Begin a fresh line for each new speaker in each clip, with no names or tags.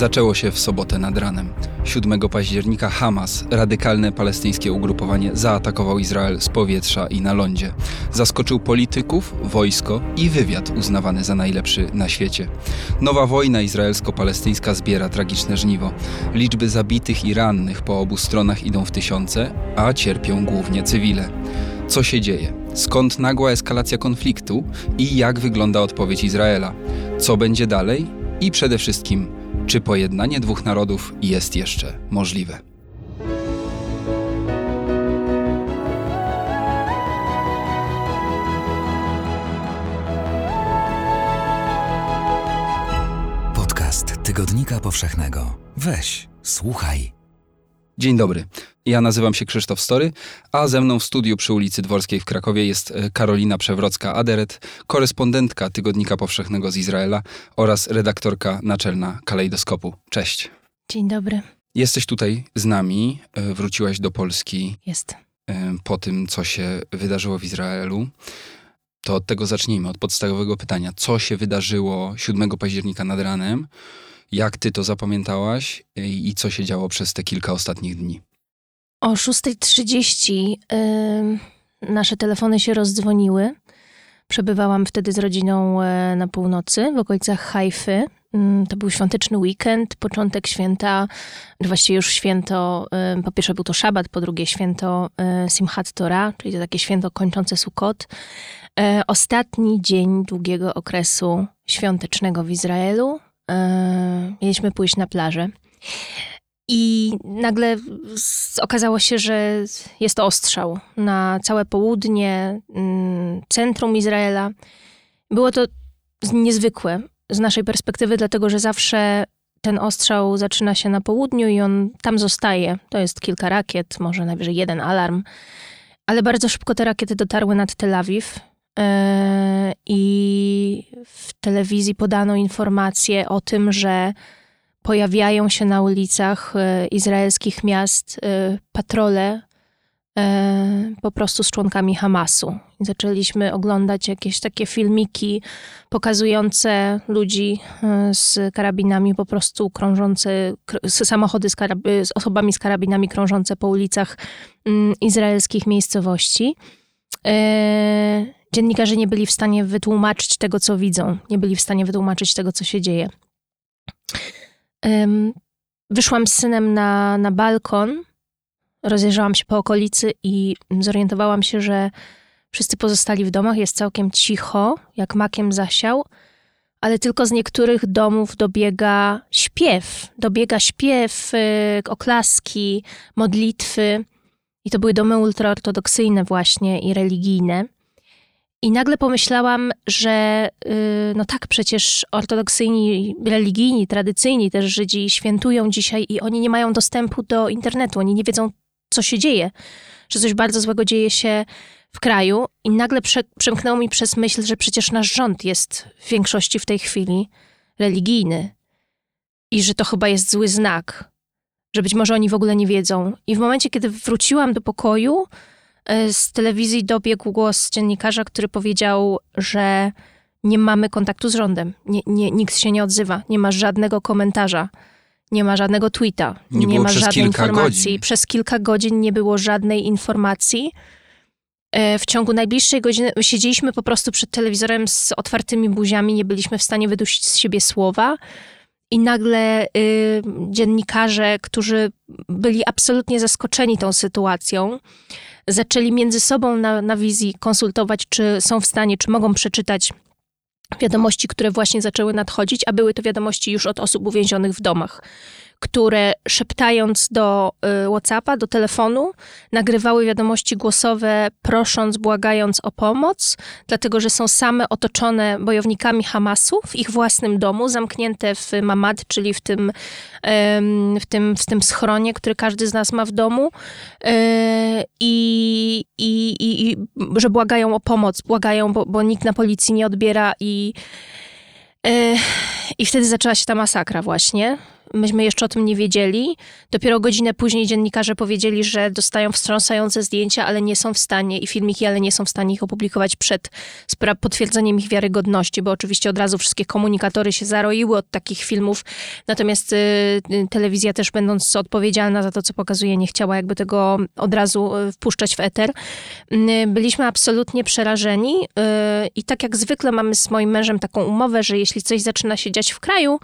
Zaczęło się w sobotę nad ranem. 7 października Hamas, radykalne palestyńskie ugrupowanie, zaatakował Izrael z powietrza i na lądzie. Zaskoczył polityków, wojsko i wywiad uznawany za najlepszy na świecie. Nowa wojna izraelsko-palestyńska zbiera tragiczne żniwo. Liczby zabitych i rannych po obu stronach idą w tysiące, a cierpią głównie cywile. Co się dzieje? Skąd nagła eskalacja konfliktu i jak wygląda odpowiedź Izraela? Co będzie dalej? I przede wszystkim, czy pojednanie dwóch narodów jest jeszcze możliwe?
Podcast Tygodnika Powszechnego. Weź, słuchaj.
Dzień dobry. Ja nazywam się Krzysztof Story, a ze mną w studiu przy ulicy Dworskiej w Krakowie jest e, Karolina Przewrocka-Aderet, korespondentka Tygodnika Powszechnego z Izraela oraz redaktorka naczelna Kalejdoskopu. Cześć.
Dzień dobry.
Jesteś tutaj z nami, e, wróciłaś do Polski
Jest.
e, po tym, co się wydarzyło w Izraelu. To od tego zacznijmy, od podstawowego pytania. Co się wydarzyło 7 października nad ranem? Jak ty to zapamiętałaś i co się działo przez te kilka ostatnich dni?
O 6.30 y, nasze telefony się rozdzwoniły. Przebywałam wtedy z rodziną e, na północy, w okolicach Hajfy. Mm, To był świąteczny weekend, początek święta, właściwie już święto, po pierwsze był to szabat, po drugie święto y, Simchat Torah, czyli to takie święto kończące Sukkot. E, Ostatni dzień długiego okresu świątecznego w Izraelu. E, Mieliśmy pójść na plażę. I nagle okazało się, że jest to ostrzał na całe południe, mm, centrum Izraela. Było to niezwykłe z naszej perspektywy, dlatego że zawsze ten ostrzał zaczyna się na południu i on tam zostaje. To jest kilka rakiet, może najwyżej jeden alarm. Ale bardzo szybko te rakiety dotarły nad Tel Awiw. e, I w telewizji podano informację o tym, że pojawiają się na ulicach e, izraelskich miast e, patrole e, po prostu z członkami Hamasu. Zaczęliśmy oglądać jakieś takie filmiki pokazujące ludzi z karabinami po prostu krążące, samochody z, z osobami z karabinami krążące po ulicach mm, izraelskich miejscowości. Dziennikarze nie byli w stanie wytłumaczyć tego, co widzą, nie byli w stanie wytłumaczyć tego, co się dzieje. Wyszłam z synem na, na balkon, rozejrzałam się po okolicy i zorientowałam się, że wszyscy pozostali w domach, jest całkiem cicho, jak makiem zasiał, ale tylko z niektórych domów dobiega śpiew. Dobiega śpiew, y, oklaski, modlitwy. I to były domy ultraortodoksyjne właśnie i religijne. I nagle pomyślałam, że yy, no tak, przecież ortodoksyjni, religijni, tradycyjni też Żydzi świętują dzisiaj i oni nie mają dostępu do internetu, oni nie wiedzą, co się dzieje, że coś bardzo złego dzieje się w kraju. I nagle prze, przemknęło mi przez myśl, że przecież nasz rząd jest w większości w tej chwili religijny i że to chyba jest zły znak, że być może oni w ogóle nie wiedzą. I w momencie, kiedy wróciłam do pokoju, z telewizji dobiegł głos dziennikarza, który powiedział, że nie mamy kontaktu z rządem. Nie, nie, nikt się nie odzywa, nie ma żadnego komentarza, nie ma żadnego tweeta,
Nie było
ma żadnej informacji.
godzin.
Przez kilka godzin nie było żadnej informacji. E, W ciągu najbliższej godziny siedzieliśmy po prostu przed telewizorem z otwartymi buziami, nie byliśmy w stanie wydusić z siebie słowa. I nagle y, dziennikarze, którzy byli absolutnie zaskoczeni tą sytuacją, zaczęli między sobą na, na wizji konsultować, czy są w stanie, czy mogą przeczytać wiadomości, które właśnie zaczęły nadchodzić, a były to wiadomości już od osób uwięzionych w domach, które szeptając do y, WhatsAppa, do telefonu, nagrywały wiadomości głosowe, prosząc, błagając o pomoc, dlatego że są same otoczone bojownikami Hamasu w ich własnym domu, zamknięte w Mamad, czyli w tym, w tym, w tym schronie, który każdy z nas ma w domu. E, I, i, i, i że błagają o pomoc, błagają, bo, bo nikt na policji nie odbiera i, e, I wtedy zaczęła się ta masakra właśnie. Myśmy jeszcze o tym nie wiedzieli. Dopiero godzinę później dziennikarze powiedzieli, że dostają wstrząsające zdjęcia, ale nie są w stanie i filmiki, ale nie są w stanie ich opublikować przed potwierdzeniem ich wiarygodności, bo oczywiście od razu wszystkie komunikatory się zaroiły od takich filmów. Natomiast y, y telewizja też będąc odpowiedzialna za to, co pokazuje, nie chciała jakby tego od razu y, wpuszczać w eter. Y, byliśmy absolutnie przerażeni y, i tak jak zwykle mamy z moim mężem taką umowę, że jeśli coś zaczyna się dziać w kraju,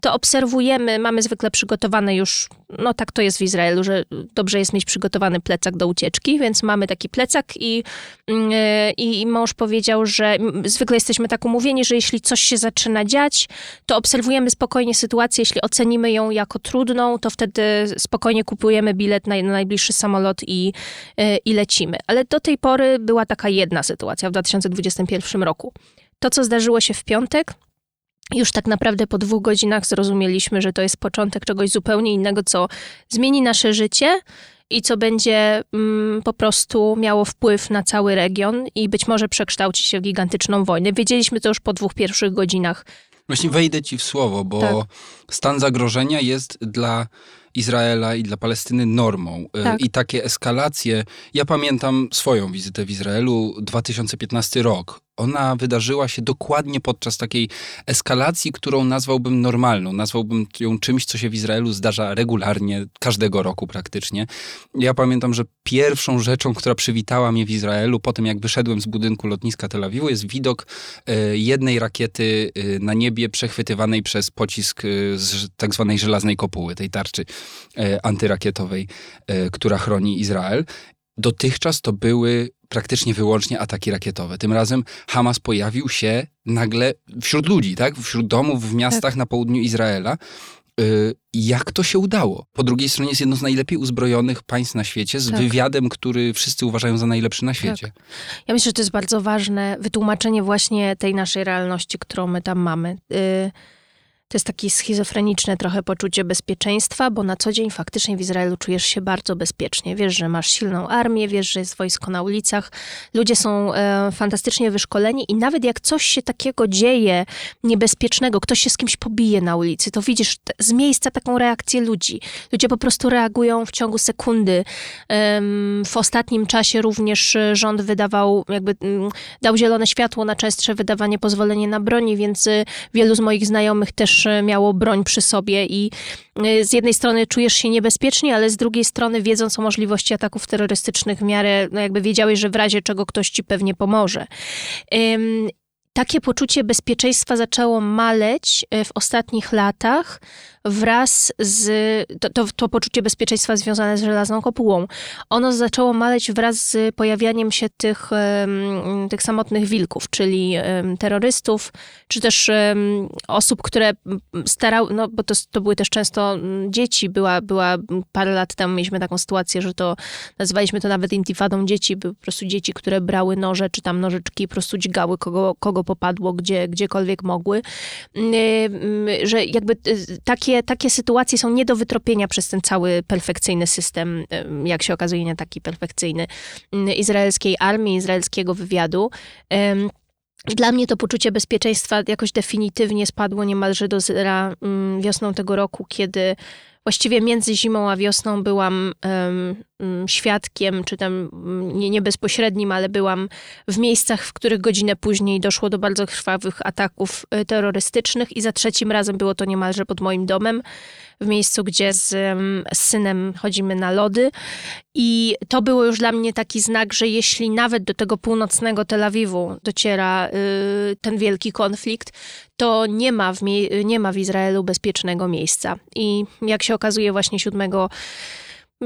to obserwujemy, mamy zwykle przygotowane już, no tak to jest w Izraelu, że dobrze jest mieć przygotowany plecak do ucieczki, więc mamy taki plecak i, mm, i, i mąż powiedział, że zwykle jesteśmy tak umówieni, że jeśli coś się zaczyna dziać, to obserwujemy spokojnie sytuację, jeśli ocenimy ją jako trudną, to wtedy spokojnie kupujemy bilet na, na najbliższy samolot i, e, i lecimy. Ale do tej pory była taka jedna sytuacja w 2021 roku. To, co zdarzyło się w piątek, już tak naprawdę po dwóch godzinach zrozumieliśmy, że to jest początek czegoś zupełnie innego, co zmieni nasze życie i co będzie mm, po prostu miało wpływ na cały region i być może przekształci się w gigantyczną wojnę. Wiedzieliśmy to już po dwóch pierwszych godzinach.
Właśnie wejdę ci w słowo, bo tak. stan zagrożenia jest dla Izraela i dla Palestyny normą. E, tak. I takie eskalacje. Ja pamiętam swoją wizytę w Izraelu 2015 rok ona wydarzyła się dokładnie podczas takiej eskalacji, którą nazwałbym normalną. Nazwałbym ją czymś, co się w Izraelu zdarza regularnie, każdego roku praktycznie. Ja pamiętam, że pierwszą rzeczą, która przywitała mnie w Izraelu, po tym jak wyszedłem z budynku lotniska Tel Awiwu, jest widok e, jednej rakiety e, na niebie przechwytywanej przez pocisk e, z tak zwanej żelaznej kopuły, tej tarczy antyrakietowej, która chroni Izrael. Dotychczas to były praktycznie wyłącznie ataki rakietowe. Tym razem Hamas pojawił się nagle wśród ludzi, tak? Wśród domów w miastach tak. na południu Izraela. Y, jak to się udało? Po drugiej stronie jest jedno z najlepiej uzbrojonych państw na świecie, z tak. wywiadem, który wszyscy uważają za najlepszy na świecie. Tak.
Ja myślę, że to jest bardzo ważne wytłumaczenie właśnie tej naszej realności, którą my tam mamy. Y to jest takie schizofreniczne trochę poczucie bezpieczeństwa, bo na co dzień faktycznie w Izraelu czujesz się bardzo bezpiecznie. Wiesz, że masz silną armię, wiesz, że jest wojsko na ulicach, ludzie są e, fantastycznie wyszkoleni i nawet jak coś się takiego dzieje niebezpiecznego, ktoś się z kimś pobije na ulicy, to widzisz z miejsca taką reakcję ludzi. Ludzie po prostu reagują w ciągu sekundy. E, w ostatnim czasie również rząd wydawał, jakby mm, dał zielone światło na częstsze wydawanie pozwolenia na broni, więc e, wielu z moich znajomych też miało broń przy sobie i y, z jednej strony czujesz się niebezpiecznie, ale z drugiej strony wiedząc o możliwości ataków terrorystycznych w miarę, no jakby wiedziałeś, że w razie czego ktoś ci pewnie pomoże takie poczucie bezpieczeństwa zaczęło maleć y, w ostatnich latach wraz z to, to, to, poczucie bezpieczeństwa związane z żelazną kopułą. Ono zaczęło maleć wraz z pojawianiem się tych, tych samotnych wilków, czyli terrorystów, czy też osób, które starały, no bo to, to były też często dzieci. Była, była parę lat temu mieliśmy taką sytuację, że to nazywaliśmy to nawet intifadą dzieci, były po prostu dzieci, które brały noże, czy tam nożyczki po prostu dźgały kogo, kogo popadło, gdzie, gdziekolwiek mogły. Że jakby takie takie, takie sytuacje są nie do wytropienia przez ten cały perfekcyjny system, jak się okazuje, nie taki perfekcyjny, mm, izraelskiej armii, izraelskiego wywiadu. Dla mnie to poczucie bezpieczeństwa jakoś definitywnie spadło niemalże do zera mm, wiosną tego roku, kiedy właściwie między zimą a wiosną byłam świadkiem, czy tam mm, nie, nie bezpośrednim, ale byłam w miejscach, w których godzinę później doszło do bardzo krwawych ataków e, terrorystycznych i za trzecim razem było to niemalże pod moim domem w miejscu, gdzie z, z synem chodzimy na lody. I to było już dla mnie taki znak, że jeśli nawet do tego północnego Tel Awiwu dociera y, ten wielki konflikt, to nie ma, w, nie ma w Izraelu bezpiecznego miejsca. I jak się okazuje, właśnie 7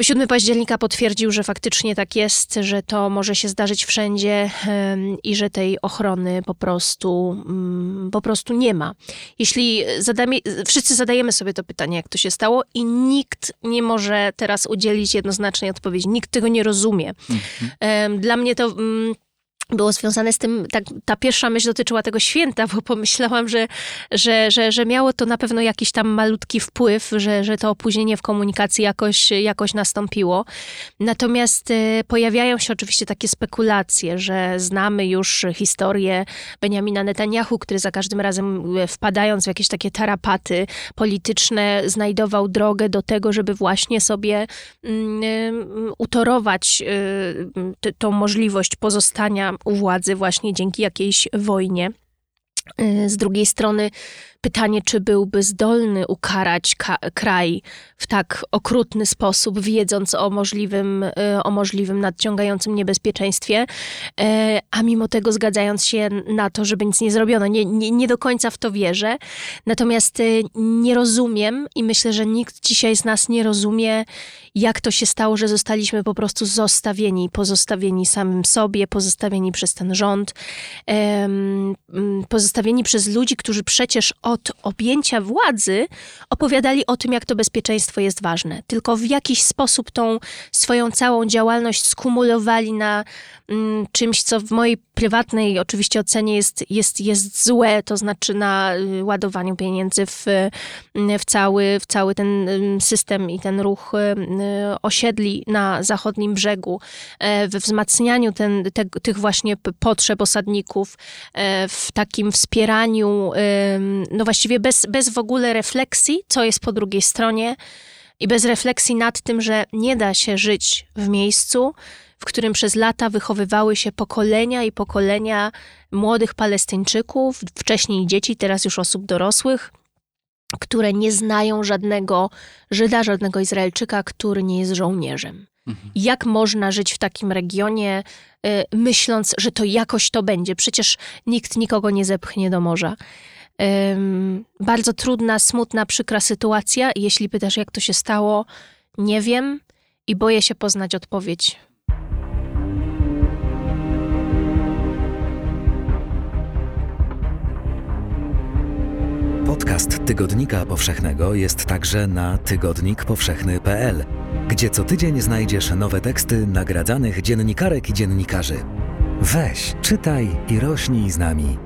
7 października potwierdził, że faktycznie tak jest, że to może się zdarzyć wszędzie i że tej ochrony po prostu, mm, po prostu nie ma. Jeśli zadamy, wszyscy zadajemy sobie to pytanie, jak to się stało, i nikt nie może teraz udzielić jednoznacznej odpowiedzi. Nikt tego nie rozumie. Mhm. Dla mnie to mm, było związane z tym, tak, ta pierwsza myśl dotyczyła tego święta, bo pomyślałam, że, że, że, że miało to na pewno jakiś tam malutki wpływ, że, że to opóźnienie w komunikacji jakoś, jakoś nastąpiło. Natomiast e, pojawiają się oczywiście takie spekulacje, że znamy już historię Benjamina Netanyahu, który za każdym razem e, wpadając w jakieś takie tarapaty polityczne, znajdował drogę do tego, żeby właśnie sobie mm, e, utorować tą możliwość pozostania u władzy właśnie dzięki jakiejś wojnie. Y, z drugiej strony pytanie, czy byłby zdolny ukarać kraj w tak okrutny sposób, wiedząc o możliwym, y, o możliwym nadciągającym niebezpieczeństwie, y, a mimo tego zgadzając się na to, żeby nic nie zrobiono. Nie, nie, nie do końca w to wierzę. Natomiast nie rozumiem i myślę, że nikt dzisiaj z nas nie rozumie, jak to się stało, że zostaliśmy po prostu zostawieni, pozostawieni samym sobie, pozostawieni przez ten rząd, pozostawieni przez ludzi, którzy przecież od objęcia władzy opowiadali o tym, jak to bezpieczeństwo jest ważne. Tylko w jakiś sposób tą swoją całą działalność skumulowali na czymś, co w mojej prywatnej oczywiście ocenie jest, jest, jest złe, to znaczy na y, ładowaniu pieniędzy w, y, w, cały, w cały ten y, system i ten ruch osiedli na zachodnim brzegu, e, we wzmacnianiu ten, te, tych właśnie potrzeb osadników, e, w takim wspieraniu, no właściwie bez, bez w ogóle refleksji, co jest po drugiej stronie i bez refleksji nad tym, że nie da się żyć w miejscu, w którym przez lata wychowywały się pokolenia i pokolenia młodych Palestyńczyków, wcześniej dzieci, teraz już osób dorosłych, które nie znają żadnego Żyda, żadnego Izraelczyka, który nie jest żołnierzem. Mhm. Jak można żyć w takim regionie, y, myśląc, że to jakoś to będzie? Przecież nikt nikogo nie zepchnie do morza. bardzo trudna, smutna, przykra sytuacja. Jeśli pytasz, jak to się stało, nie wiem i boję się poznać odpowiedź.
Podcast Tygodnika Powszechnego jest także na tygodnikpowszechny.pl, gdzie co tydzień znajdziesz nowe teksty nagradzanych dziennikarek i dziennikarzy. Weź, czytaj i rośnij z nami.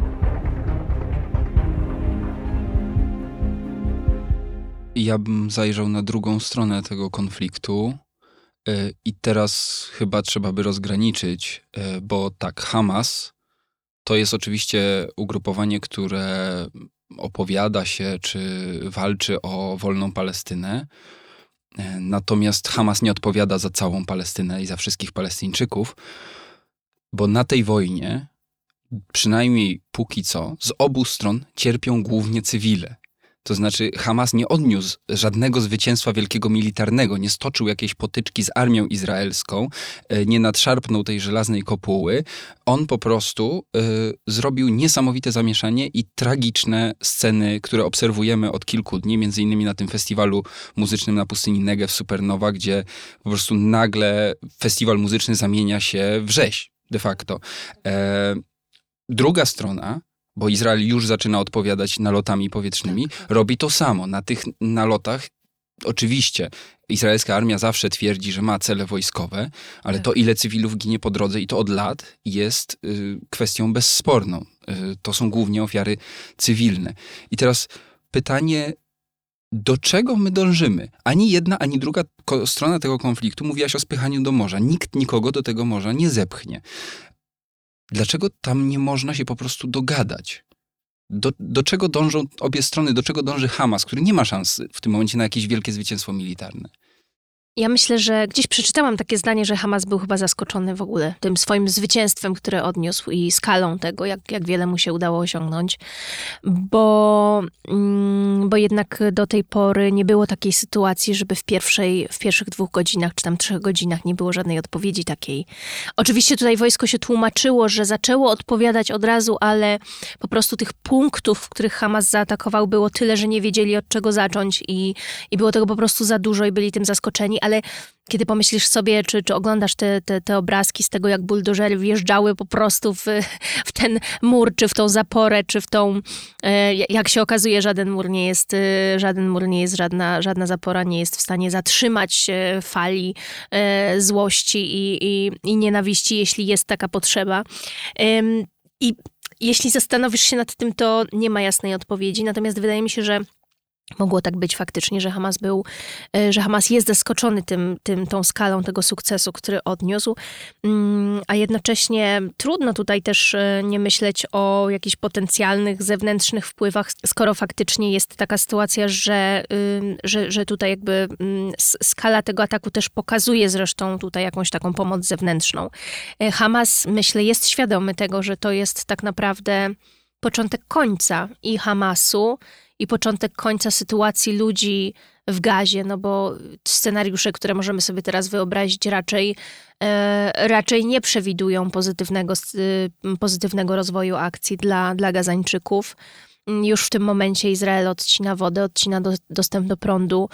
Ja bym zajrzał na drugą stronę tego konfliktu. E, I teraz chyba trzeba by rozgraniczyć, e, bo tak, Hamas to jest oczywiście ugrupowanie, które opowiada się czy walczy o wolną Palestynę. E, natomiast Hamas nie odpowiada za całą Palestynę i za wszystkich Palestyńczyków, bo na tej wojnie, przynajmniej póki co, z obu stron cierpią głównie cywile. To znaczy, Hamas nie odniósł żadnego zwycięstwa wielkiego militarnego, nie stoczył jakiejś potyczki z armią izraelską, e, nie nadszarpnął tej żelaznej kopuły. On po prostu y, zrobił niesamowite zamieszanie i tragiczne sceny, które obserwujemy od kilku dni, między innymi na tym festiwalu muzycznym na pustyni Negev Supernowa, gdzie po prostu nagle festiwal muzyczny zamienia się w rzeź de facto. E, druga strona bo Izrael już zaczyna odpowiadać nalotami powietrznymi, tak. robi to samo. Na tych nalotach Oczywiście, izraelska armia zawsze twierdzi, że ma cele wojskowe, ale tak. to, ile cywilów ginie po drodze i to od lat, jest y, kwestią bezsporną. Y, to są głównie ofiary cywilne. I teraz pytanie, do czego my dążymy? Ani jedna, ani druga strona tego konfliktu mówiłaś o spychaniu do morza. Nikt nikogo do tego morza nie zepchnie. Dlaczego tam nie można się po prostu dogadać? Do, do czego dążą obie strony, do czego dąży Hamas, który nie ma szans w tym momencie na jakieś wielkie zwycięstwo militarne?
Ja myślę, że gdzieś przeczytałam takie zdanie, że Hamas był chyba zaskoczony w ogóle tym swoim zwycięstwem, które odniósł i skalą tego, jak, jak wiele mu się udało osiągnąć, bo, mm, bo jednak do tej pory nie było takiej sytuacji, żeby w, pierwszej, w pierwszych dwóch godzinach czy tam trzech godzinach nie było żadnej odpowiedzi takiej. Oczywiście tutaj wojsko się tłumaczyło, że zaczęło odpowiadać od razu, ale po prostu tych punktów, w których Hamas zaatakował było tyle, że nie wiedzieli od czego zacząć i, i było tego po prostu za dużo i byli tym zaskoczeni, ale kiedy pomyślisz sobie, czy, czy oglądasz te, te, te obrazki z tego, jak buldożery wjeżdżały po prostu w, w ten mur, czy w tą zaporę, czy w tą, e, jak się okazuje, żaden mur nie jest, e, żaden mur nie jest, żadna, żadna zapora nie jest w stanie zatrzymać e, fali złości i, i, i nienawiści, jeśli jest taka potrzeba. I jeśli zastanowisz się nad tym, to nie ma jasnej odpowiedzi, natomiast wydaje mi się, że Mogło tak być faktycznie, że Hamas był, e, że Hamas jest zaskoczony tym, tym, tą skalą tego sukcesu, który odniósł, mm, a jednocześnie trudno tutaj też e, nie myśleć o jakichś potencjalnych zewnętrznych wpływach, skoro faktycznie jest taka sytuacja, że, że, że tutaj jakby mm, skala tego ataku też pokazuje zresztą tutaj jakąś taką pomoc zewnętrzną. E, Hamas, myślę, jest świadomy tego, że to jest tak naprawdę początek końca i Hamasu, i początek końca sytuacji ludzi w gazie, no bo scenariusze, które możemy sobie teraz wyobrazić, raczej, e, raczej nie przewidują pozytywnego, e, pozytywnego rozwoju akcji dla, dla Gazańczyków. Już w tym momencie Izrael odcina wodę, odcina do, dostęp do prądu.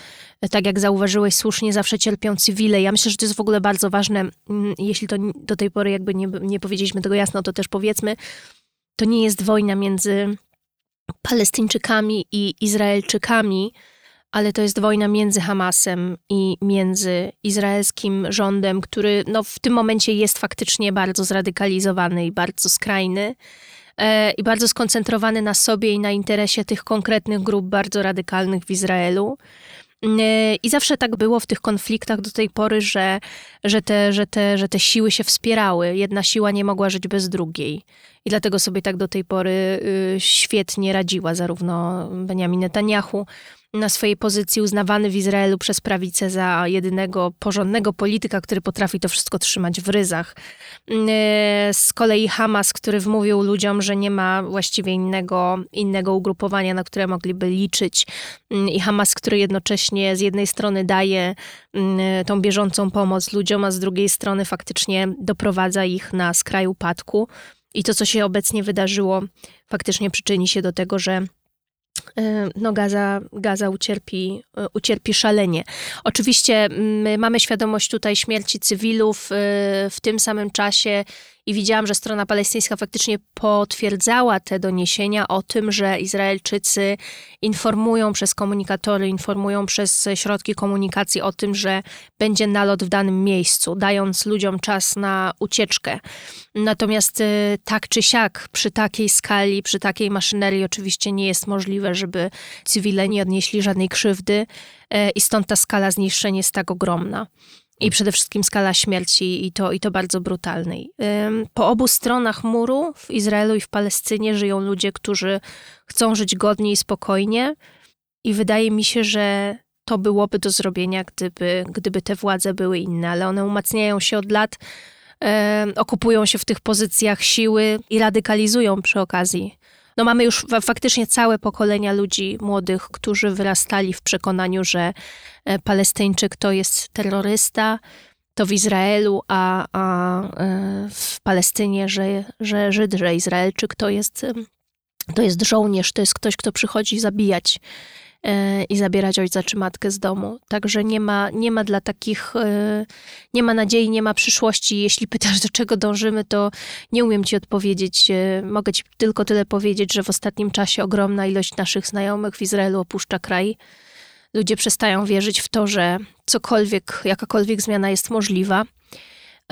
Tak jak zauważyłeś słusznie, zawsze cierpią cywile. Ja myślę, że to jest w ogóle bardzo ważne. Mm, jeśli to do tej pory jakby nie, nie powiedzieliśmy tego jasno, to też powiedzmy, to nie jest wojna między Palestyńczykami i Izraelczykami, ale to jest wojna między Hamasem i między izraelskim rządem, który no, w tym momencie jest faktycznie bardzo zradykalizowany i bardzo skrajny e, i bardzo skoncentrowany na sobie i na interesie tych konkretnych grup bardzo radykalnych w Izraelu. E, I zawsze tak było w tych konfliktach do tej pory, że, że, te, że, te, że te siły się wspierały. Jedna siła nie mogła żyć bez drugiej. I dlatego sobie tak do tej pory y, świetnie radziła zarówno Benjamin Netanyahu, na swojej pozycji uznawany w Izraelu przez prawicę za jedynego porządnego polityka, który potrafi to wszystko trzymać w ryzach. E, z kolei Hamas, który wmówił ludziom, że nie ma właściwie innego, innego ugrupowania, na które mogliby liczyć. Mm, I Hamas, który jednocześnie z jednej strony daje mm, tą bieżącą pomoc ludziom, a z drugiej strony faktycznie doprowadza ich na skraj upadku. I to, co się obecnie wydarzyło, faktycznie przyczyni się do tego, że e, no Gaza, Gaza ucierpi, e, ucierpi szalenie. Oczywiście my mamy świadomość tutaj śmierci cywilów e, w tym samym czasie i widziałam, że strona palestyńska faktycznie potwierdzała te doniesienia o tym, że Izraelczycy informują przez komunikatory, informują przez środki komunikacji o tym, że będzie nalot w danym miejscu, dając ludziom czas na ucieczkę. Natomiast y, tak czy siak, przy takiej skali, przy takiej maszynerii, oczywiście nie jest możliwe, żeby cywile nie odnieśli żadnej krzywdy y, i stąd ta skala zniszczeń jest tak ogromna i przede wszystkim skala śmierci i to, i to bardzo brutalnej. Po obu stronach muru, w Izraelu i w Palestynie, żyją ludzie, którzy chcą żyć godnie i spokojnie i wydaje mi się, że to byłoby do zrobienia, gdyby, gdyby te władze były inne, ale one umacniają się od lat, okupują się w tych pozycjach siły i radykalizują przy okazji no mamy już faktycznie całe pokolenia ludzi młodych, którzy wyrastali w przekonaniu, że e, Palestyńczyk to jest terrorysta, to w Izraelu, a, a e, w Palestynie, że, że Żyd, że Izraelczyk to jest, to jest żołnierz, to jest ktoś, kto przychodzi zabijać i zabierać ojca czy matkę z domu. Także nie ma, nie ma dla takich, e, nie ma nadziei, nie ma przyszłości. Jeśli pytasz, do czego dążymy, to nie umiem ci odpowiedzieć. E, mogę ci tylko tyle powiedzieć, że w ostatnim czasie ogromna ilość naszych znajomych w Izraelu opuszcza kraj. Ludzie przestają wierzyć w to, że cokolwiek, jakakolwiek zmiana jest możliwa.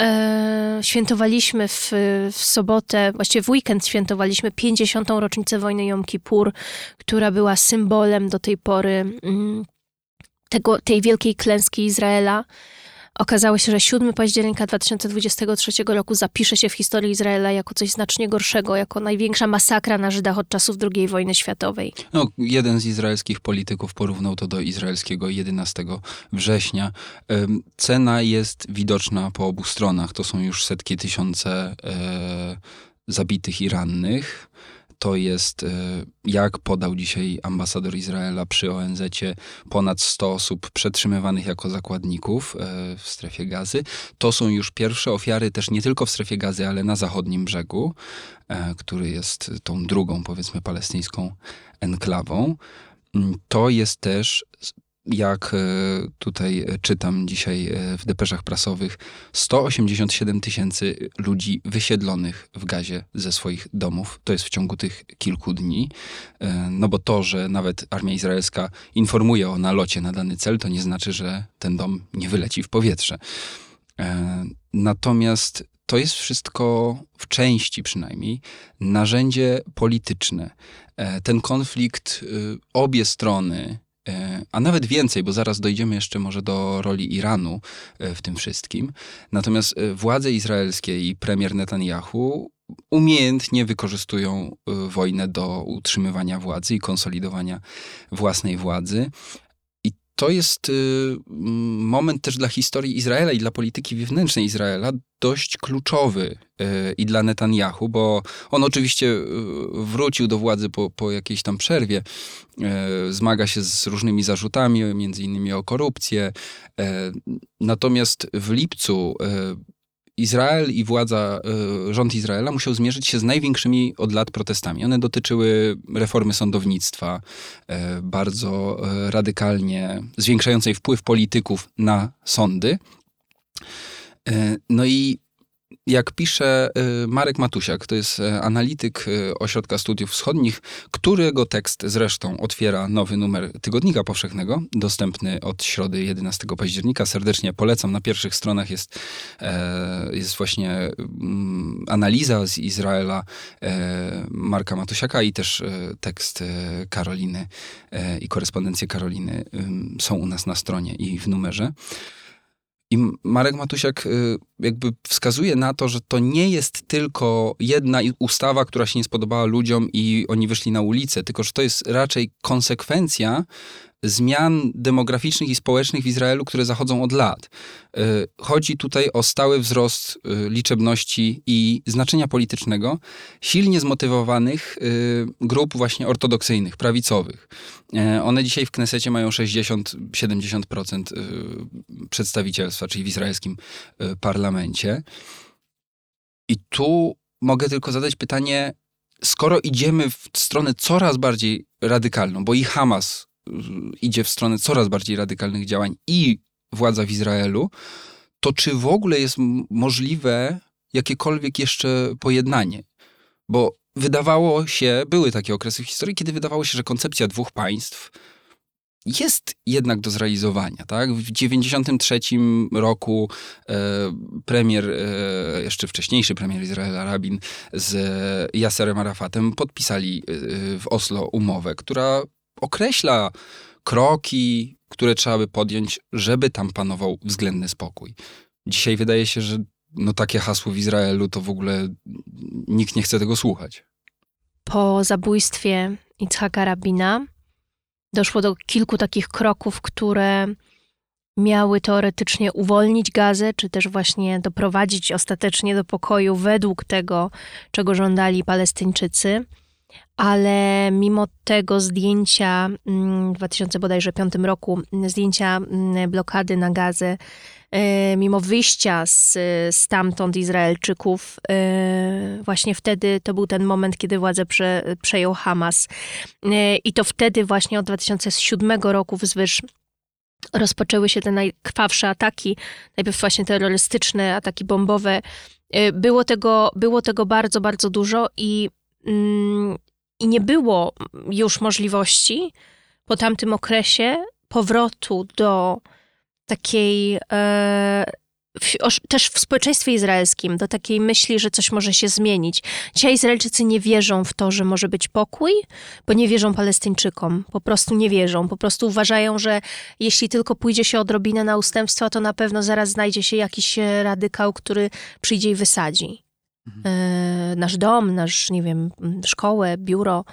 E, świętowaliśmy w, w sobotę, właściwie w weekend świętowaliśmy 50. rocznicę wojny Jom Kippur, która była symbolem do tej pory mm, tego, tej wielkiej klęski Izraela. Okazało się, że 7 października 2023 roku zapisze się w historii Izraela jako coś znacznie gorszego, jako największa masakra na Żydach od czasów II wojny światowej.
No, jeden z izraelskich polityków porównał to do izraelskiego 11 września. Cena jest widoczna po obu stronach. To są już setki tysiące e, zabitych i rannych to jest, e, jak podał dzisiaj ambasador Izraela przy ONZ, ponad 100 osób przetrzymywanych jako zakładników e, w strefie gazy. To są już pierwsze ofiary też nie tylko w strefie gazy, ale na zachodnim brzegu, e, który jest tą drugą, powiedzmy, palestyńską enklawą. Mm, to jest też jak tutaj czytam dzisiaj w depeszach prasowych, 187 tysięcy ludzi wysiedlonych w gazie ze swoich domów. To jest w ciągu tych kilku dni. No bo to, że nawet armia izraelska informuje o nalocie na dany cel, to nie znaczy, że ten dom nie wyleci w powietrze. Natomiast to jest wszystko w części przynajmniej narzędzie polityczne. E, ten konflikt, y, obie strony, e, a nawet więcej, bo zaraz dojdziemy jeszcze może do roli Iranu e, w tym wszystkim. Natomiast władze izraelskie i premier Netanyahu umiejętnie wykorzystują wojnę do utrzymywania władzy i konsolidowania własnej władzy to jest y, moment też dla historii Izraela i dla polityki wewnętrznej Izraela dość kluczowy y, i dla Netanyahu, bo on oczywiście y, wrócił do władzy po, po jakiejś tam przerwie, zmaga się z różnymi zarzutami, między innymi o korupcję. Natomiast w lipcu Izrael i władza, e, rząd Izraela musiał zmierzyć się z największymi od lat protestami. One dotyczyły reformy sądownictwa, e, bardzo e, radykalnie zwiększającej wpływ polityków na sądy. No i jak pisze y, Marek Matusiak, to jest y, analityk y, Ośrodka Studiów Wschodnich, którego tekst zresztą otwiera nowy numer Tygodnika Powszechnego, dostępny od środy 11 października. Serdecznie polecam. Na pierwszych stronach jest, e, jest właśnie mm, analiza z Izraela e, Marka Matusiaka i też e, tekst Karoliny i korespondencje Karoliny są u nas na stronie i w numerze. I Marek Matusiak y, jakby wskazuje na to, że to nie jest tylko jedna ustawa, która się nie spodobała ludziom i oni wyszli na ulicę, tylko że to jest raczej konsekwencja zmian demograficznych i społecznych w Izraelu, które zachodzą od lat. Y, chodzi tutaj o stały wzrost y, liczebności i znaczenia politycznego silnie zmotywowanych y, grup właśnie ortodoksyjnych, prawicowych. One dzisiaj w Knesecie mają 60-70% przedstawicielstwa, czyli w izraelskim parlamencie. I tu mogę tylko zadać pytanie, skoro idziemy w stronę coraz bardziej radykalną, bo i Hamas idzie w stronę coraz bardziej radykalnych działań i władza w Izraelu, to czy w ogóle jest możliwe jakiekolwiek jeszcze pojednanie? Bo wydawało się, były takie okresy w historii, kiedy wydawało się, że koncepcja dwóch państw jest jednak do zrealizowania. Tak? W 1993 roku e, premier, e, jeszcze wcześniejszy premier Izraela Rabin z Yasserem Arafatem podpisali e, w Oslo umowę, która określa kroki, które trzeba by podjąć, żeby tam panował względny spokój. Dzisiaj wydaje się, że no takie hasło w Izraelu to w ogóle nikt nie chce tego słuchać.
Po zabójstwie Itzhaka Rabina doszło do kilku takich kroków, które miały teoretycznie uwolnić Gazę, czy też właśnie doprowadzić ostatecznie do pokoju według tego, czego żądali Palestyńczycy ale mimo tego zdjęcia mm, w 2005 roku, zdjęcia mm, blokady na Gazę, e, mimo wyjścia z, stamtąd Izraelczyków, e, właśnie wtedy to był ten moment, kiedy władzę prze, przejął Hamas. E, I to wtedy właśnie od 2007 roku wzwyż rozpoczęły się te najkrwawsze ataki, najpierw właśnie terrorystyczne, ataki bombowe. Było tego, było tego bardzo, bardzo dużo i mm, i nie było już możliwości po tamtym okresie powrotu do takiej, e, też w społeczeństwie izraelskim, do takiej myśli, że coś może się zmienić. Dzisiaj Izraelczycy nie wierzą w to, że może być pokój, bo nie wierzą Palestyńczykom. Po prostu nie wierzą. Po prostu uważają, że jeśli tylko pójdzie się odrobinę na ustępstwa, to na pewno zaraz znajdzie się jakiś radykał, który przyjdzie i wysadzi. Mhm. E, nasz dom, nasz, nie wiem, szkołę, biuro.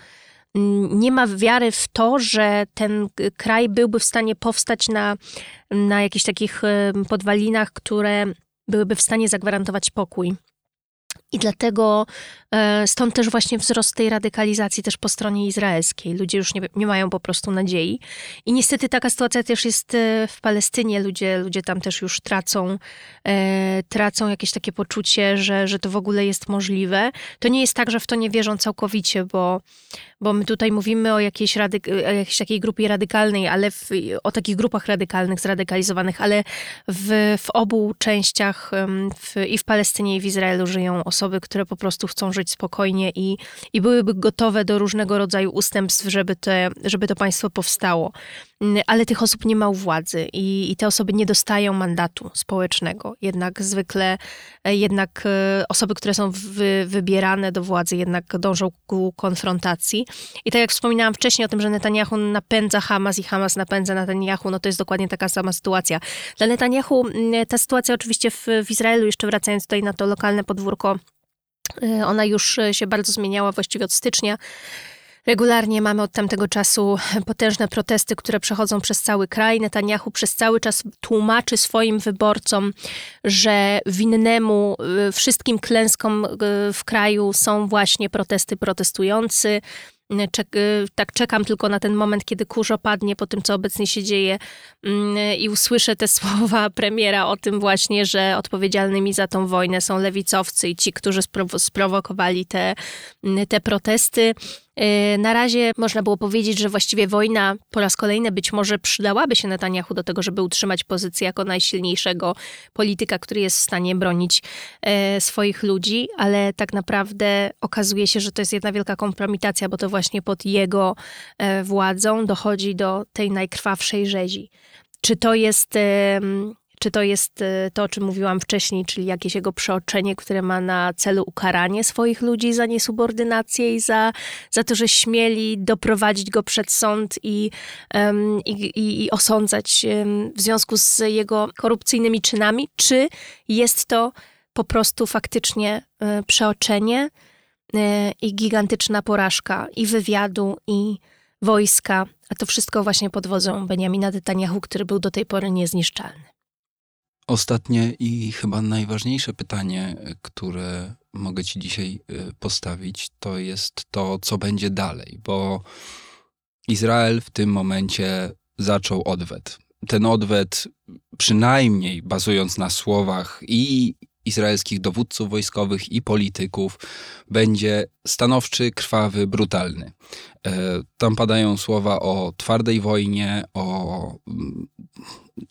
Nie ma wiary w to, że ten kraj byłby w stanie powstać na, na jakichś takich podwalinach, które byłyby w stanie zagwarantować pokój. I dlatego e, stąd też właśnie wzrost tej radykalizacji też po stronie izraelskiej. Ludzie już nie, nie mają po prostu nadziei. I niestety taka sytuacja też jest e, w Palestynie. Ludzie, ludzie tam też już tracą, e, tracą jakieś takie poczucie, że, że to w ogóle jest możliwe. To nie jest tak, że w to nie wierzą całkowicie, bo, bo my tutaj mówimy o jakiejś, radyk- o jakiejś takiej grupie radykalnej, ale w, o takich grupach radykalnych, zradykalizowanych, ale w, w obu częściach w, i w Palestynie i w Izraelu żyją osoby, które po prostu chcą żyć spokojnie i, i byłyby gotowe do różnego rodzaju ustępstw, żeby, te, żeby to państwo powstało. Ale tych osób nie ma u władzy i, i te osoby nie dostają mandatu społecznego. Jednak zwykle, e, jednak e, osoby, które są wy, wybierane do władzy, jednak dążą ku konfrontacji. I tak jak wspominałam wcześniej o tym, że Netanyahu napędza Hamas i Hamas napędza Netanyahu, no to jest dokładnie taka sama sytuacja. Dla Netanyahu ta sytuacja oczywiście w, w Izraelu, jeszcze wracając tutaj na to lokalne podwórko, y, ona już się bardzo zmieniała właściwie od stycznia. Regularnie mamy od tamtego czasu potężne protesty, które przechodzą przez cały kraj. Netanyahu przez cały czas tłumaczy swoim wyborcom, że winnemu y, wszystkim klęskom y, w kraju są właśnie protesty protestujący. Czek, tak czekam tylko na ten moment, kiedy kurz opadnie po tym, co obecnie się dzieje mm, i usłyszę te słowa premiera o tym właśnie, że odpowiedzialnymi za tą wojnę są lewicowcy i ci, którzy sprowokowali te, te protesty. E, na razie można było powiedzieć, że właściwie wojna po raz kolejny być może przydałaby się Netanyahu do tego, żeby utrzymać pozycję jako najsilniejszego polityka, który jest w stanie bronić e, swoich ludzi, ale tak naprawdę okazuje się, że to jest jedna wielka kompromitacja, bo to właśnie pod jego e, władzą dochodzi do tej najkrwawszej rzezi. Czy to jest czy to jest y, to, o czym mówiłam wcześniej, czyli jakieś jego przeoczenie, które ma na celu ukaranie swoich ludzi za niesubordynację i za, za to, że śmieli doprowadzić go przed sąd i, um, i, i, osądzać w związku z jego korupcyjnymi czynami? Czy jest to po prostu faktycznie um, przeoczenie y, i gigantyczna porażka i wywiadu, i wojska, a to wszystko właśnie pod wodzą Benjamina Netanyahu, który był do tej pory niezniszczalny.
Ostatnie i chyba najważniejsze pytanie, które mogę Ci dzisiaj y, postawić, to jest to, co będzie dalej, bo Izrael w tym momencie zaczął odwet. Ten odwet, przynajmniej bazując na słowach i izraelskich dowódców wojskowych i polityków będzie stanowczy, krwawy, brutalny. E, tam padają słowa o twardej wojnie, o mm,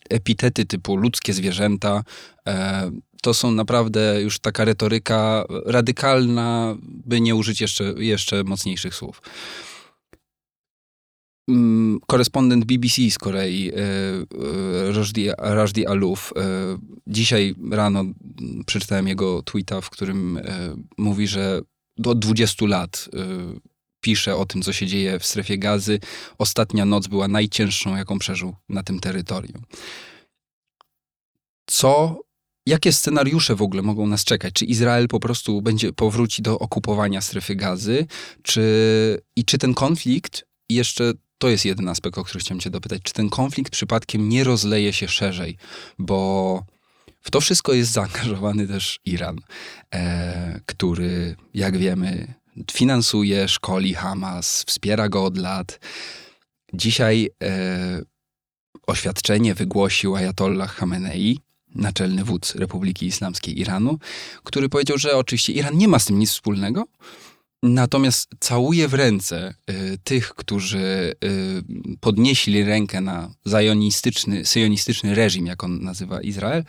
epitety typu ludzkie zwierzęta. E, to są naprawdę już taka retoryka radykalna, by nie użyć jeszcze, jeszcze mocniejszych słów. Mm, korespondent BBC z Korei, e, e, Rajdi Aluf, e, dzisiaj rano przeczytałem jego tweeta, w którym mówi, że od 20 lat pisze o tym, co się dzieje w strefie gazy. Ostatnia noc była najcięższą, jaką przeżył na tym terytorium. Co Jakie scenariusze w ogóle mogą nas czekać? Czy Izrael po prostu będzie powróci do okupowania strefy gazy? Czy, I czy ten konflikt jeszcze to jest jeden aspekt, o który chciałem Cię dopytać. Czy ten konflikt przypadkiem nie rozleje się szerzej? Bo w to wszystko jest zaangażowany też Iran, e, który, jak wiemy, finansuje, szkoli Hamas, wspiera go od lat. Dzisiaj e, oświadczenie wygłosił Ayatollah Khamenei, naczelny wódz Republiki Islamskiej Iranu, który powiedział, że oczywiście Iran nie ma z tym nic wspólnego, Natomiast całuję w ręce y, tych, którzy y, podnieśli rękę na zionistyczny, syjonistyczny reżim, jak on nazywa Izrael,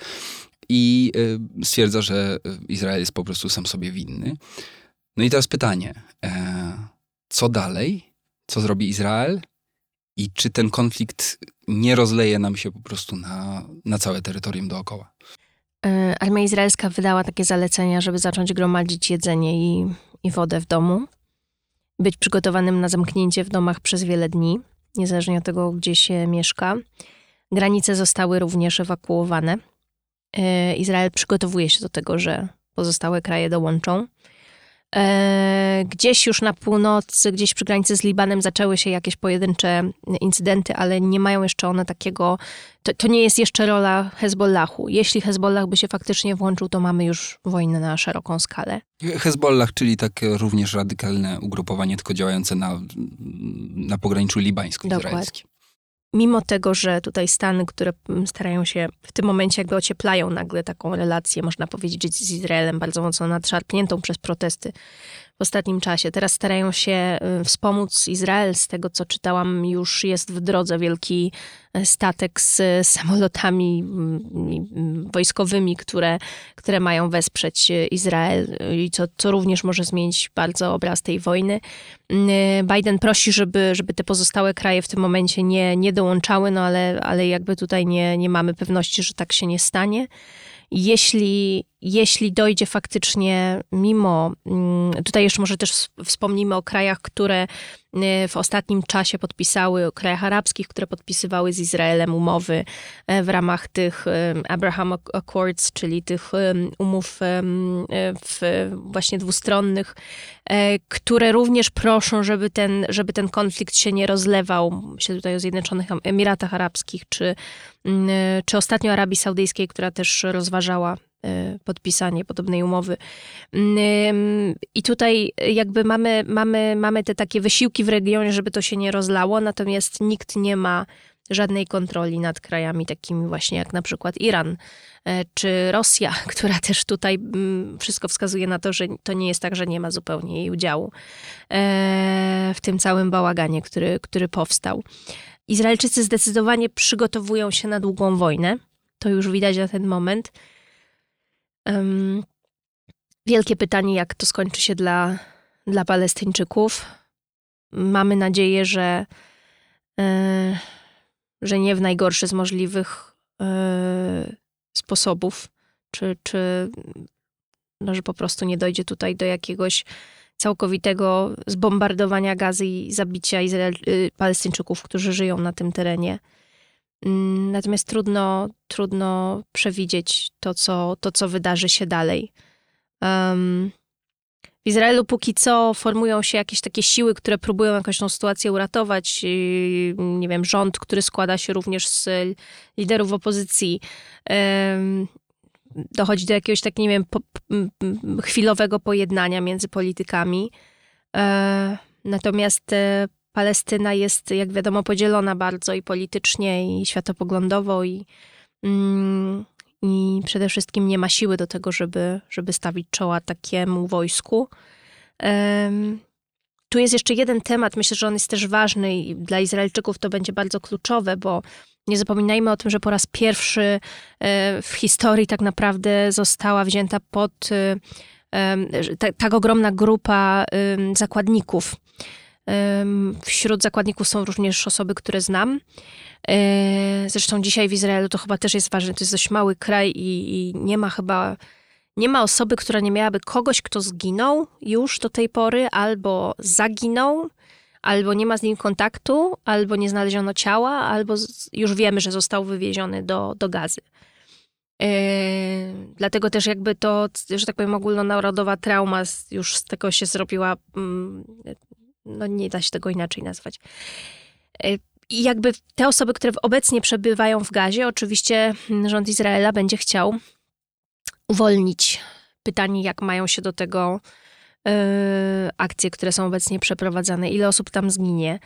i y, stwierdza, że Izrael jest po prostu sam sobie winny. No i teraz pytanie, e, co dalej? Co zrobi Izrael? I czy ten konflikt nie rozleje nam się po prostu na, na całe terytorium dookoła?
E, armia izraelska wydała takie zalecenia, żeby zacząć gromadzić jedzenie i i wodę w domu, być przygotowanym na zamknięcie w domach przez wiele dni, niezależnie od tego, gdzie się mieszka. Granice zostały również ewakuowane. E, Izrael przygotowuje się do tego, że pozostałe kraje dołączą. E, gdzieś już na północy, gdzieś przy granicy z Libanem zaczęły się jakieś pojedyncze incydenty, ale nie mają jeszcze one takiego. To, to nie jest jeszcze rola Hezbollahu. Jeśli Hezbollah by się faktycznie włączył, to mamy już wojnę na szeroką skalę.
Hezbollah, czyli takie również radykalne ugrupowanie, tylko działające na, na pograniczu libańsko-izraelskim
mimo tego, że tutaj Stany, które starają się w tym momencie jakby ocieplają nagle taką relację, można powiedzieć, z Izraelem bardzo mocno nadszarpniętą przez protesty w ostatnim czasie. Teraz starają się y, wspomóc Izrael. Z tego, co czytałam, już jest w drodze wielki e, statek z samolotami mm, mm, wojskowymi, które, które mają wesprzeć e, Izrael i co, co również może zmienić bardzo obraz tej wojny. Mm, Biden prosi, żeby, żeby te pozostałe kraje w tym momencie nie, nie dołączały, no ale, ale jakby tutaj nie, nie mamy pewności, że tak się nie stanie jeśli, jeśli dojdzie faktycznie mimo, mm, tutaj jeszcze może też wspomnimy o krajach, które y, w ostatnim czasie podpisały, o krajach arabskich, które podpisywały z Izraelem umowy e, w ramach tych Abraham Accords, czyli tych umów w, właśnie dwustronnych, e, które również proszą, żeby ten, żeby ten konflikt się nie rozlewał. Myślę tutaj o Zjednoczonych Emiratach Arabskich, czy, czy ostatnio Arabii Saudyjskiej, która też rozważała Y, podpisanie podobnej umowy. I tutaj jakby mamy, mamy, mamy te takie wysiłki w regionie, żeby to się nie rozlało, natomiast nikt nie ma żadnej kontroli nad krajami takimi właśnie jak na przykład Iran e, czy Rosja, która też tutaj mm, wszystko wskazuje na to, że to nie jest tak, że nie ma zupełnie jej udziału e, w tym całym bałaganie, który, który powstał. Izraelczycy zdecydowanie przygotowują się na długą wojnę. To już widać na ten moment. Um, wielkie pytanie, jak to skończy się dla, dla Palestyńczyków. Mamy nadzieję, że, e, że nie w najgorszy z możliwych e, sposobów, czy, czy no, że po prostu nie dojdzie tutaj do jakiegoś całkowitego zbombardowania gazy i zabicia Izrael, y, Palestyńczyków, którzy żyją na tym terenie. Mm, natomiast trudno, trudno przewidzieć to co, to, co wydarzy się dalej. Um, w Izraelu póki co formują się jakieś takie siły, które próbują jakąś tą sytuację uratować. Nie wiem, rząd, który składa się również z liderów opozycji. Um, dochodzi do jakiegoś tak, nie wiem, po, chwilowego pojednania między politykami. E, natomiast e, Palestyna jest, jak wiadomo, podzielona bardzo i politycznie, i światopoglądowo, i, mm, i przede wszystkim nie ma siły do tego, żeby, żeby stawić czoła takiemu wojsku. Um, tu jest jeszcze jeden temat, myślę, że on jest też ważny i dla Izraelczyków to będzie bardzo kluczowe, bo nie zapominajmy o tym, że po raz pierwszy e, w historii tak naprawdę została wzięta pod tak ogromna grupa zakładników Wśród zakładników są również osoby, które znam. E, zresztą dzisiaj w Izraelu to chyba też jest ważne. To jest dość mały kraj i, i nie ma chyba nie ma osoby, która nie miałaby kogoś, kto zginął już do tej pory, albo zaginął, albo nie ma z nim kontaktu, albo nie znaleziono ciała, albo już wiemy, że został wywieziony do, do gazy. Yy, dlatego też jakby to, że tak powiem, ogólnonarodowa trauma już z tego się zrobiła mm, no nie da się tego inaczej nazwać. E, I jakby te osoby, które obecnie przebywają w gazie, oczywiście rząd Izraela będzie chciał uwolnić. Pytanie, jak mają się do tego yy, akcje, które są obecnie przeprowadzane, ile osób tam zginie,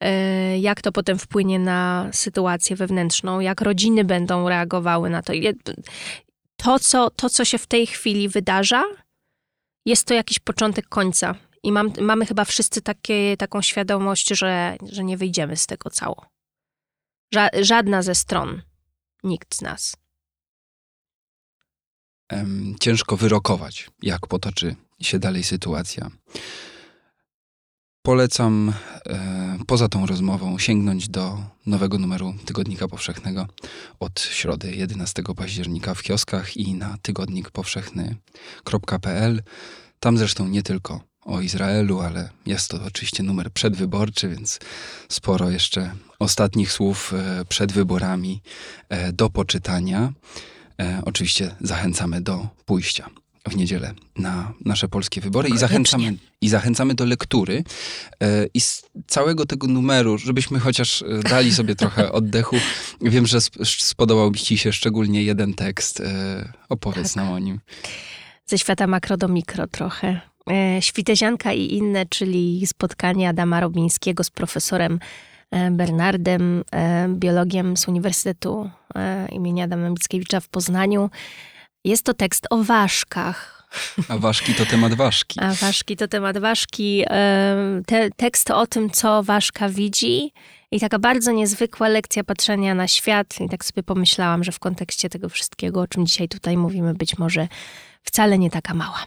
yy, jak to potem wpłynie na sytuację wewnętrzną, jak rodziny będą reagowały na to. To, co, to, co się w tej chwili wydarza, jest to jakiś początek końca i mam, mamy chyba wszyscy takie, taką świadomość, że, że nie wyjdziemy z tego cało. Ża żadna ze stron. Nikt z nas.
Ciężko wyrokować, jak potoczy się dalej sytuacja. Polecam e, poza tą rozmową sięgnąć do nowego numeru Tygodnika Powszechnego od środy 11 października w kioskach i na tygodnikpowszechny.pl. Tam zresztą nie tylko o Izraelu, ale jest to oczywiście numer przedwyborczy, więc sporo jeszcze ostatnich słów e, przed wyborami e, do poczytania. E, oczywiście zachęcamy do pójścia. w niedzielę na nasze polskie wybory i zachęcamy, i zachęcamy do lektury. E, I z całego tego numeru, żebyśmy chociaż dali sobie trochę oddechu. Wiem, że sp- spodobał ci się szczególnie jeden tekst. E, Opowiedz
Tak.
nam o nim.
Ze świata makro do mikro trochę. E, Świtezianka i inne, czyli spotkanie Adama Robińskiego z profesorem e, Bernardem, e, biologiem z Uniwersytetu imienia Adama Mickiewicza w Poznaniu. Jest to tekst o ważkach.
A ważki to temat ważki.
A ważki to temat ważki. Te, tekst o tym, co ważka widzi i taka bardzo niezwykła lekcja patrzenia na świat. I tak sobie pomyślałam, że w kontekście tego wszystkiego, o czym dzisiaj tutaj mówimy, być może wcale nie taka mała.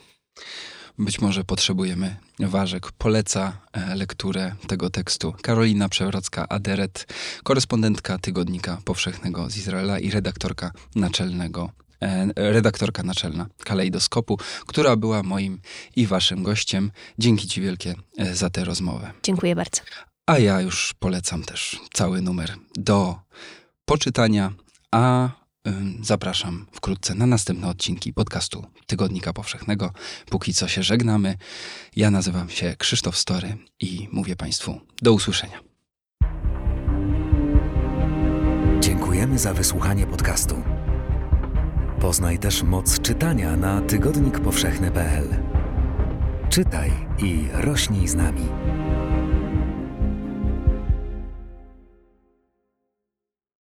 Być może potrzebujemy ważek. Poleca e, lekturę tego tekstu Karolina Przewrocka-Aderet, korespondentka Tygodnika Powszechnego z Izraela i redaktorka naczelnego e, redaktorka naczelna Kalejdoskopu, która była moim i waszym gościem. Dzięki ci wielkie e, za tę rozmowę.
Dziękuję bardzo.
A ja już polecam też cały numer do poczytania, a zapraszam wkrótce na następne odcinki podcastu Tygodnika Powszechnego. Póki co się żegnamy. Ja nazywam się Krzysztof Story i mówię Państwu do usłyszenia.
Dziękujemy za wysłuchanie podcastu. Poznaj też moc czytania na tygodnikpowszechny.pl. Czytaj i rośnij z nami.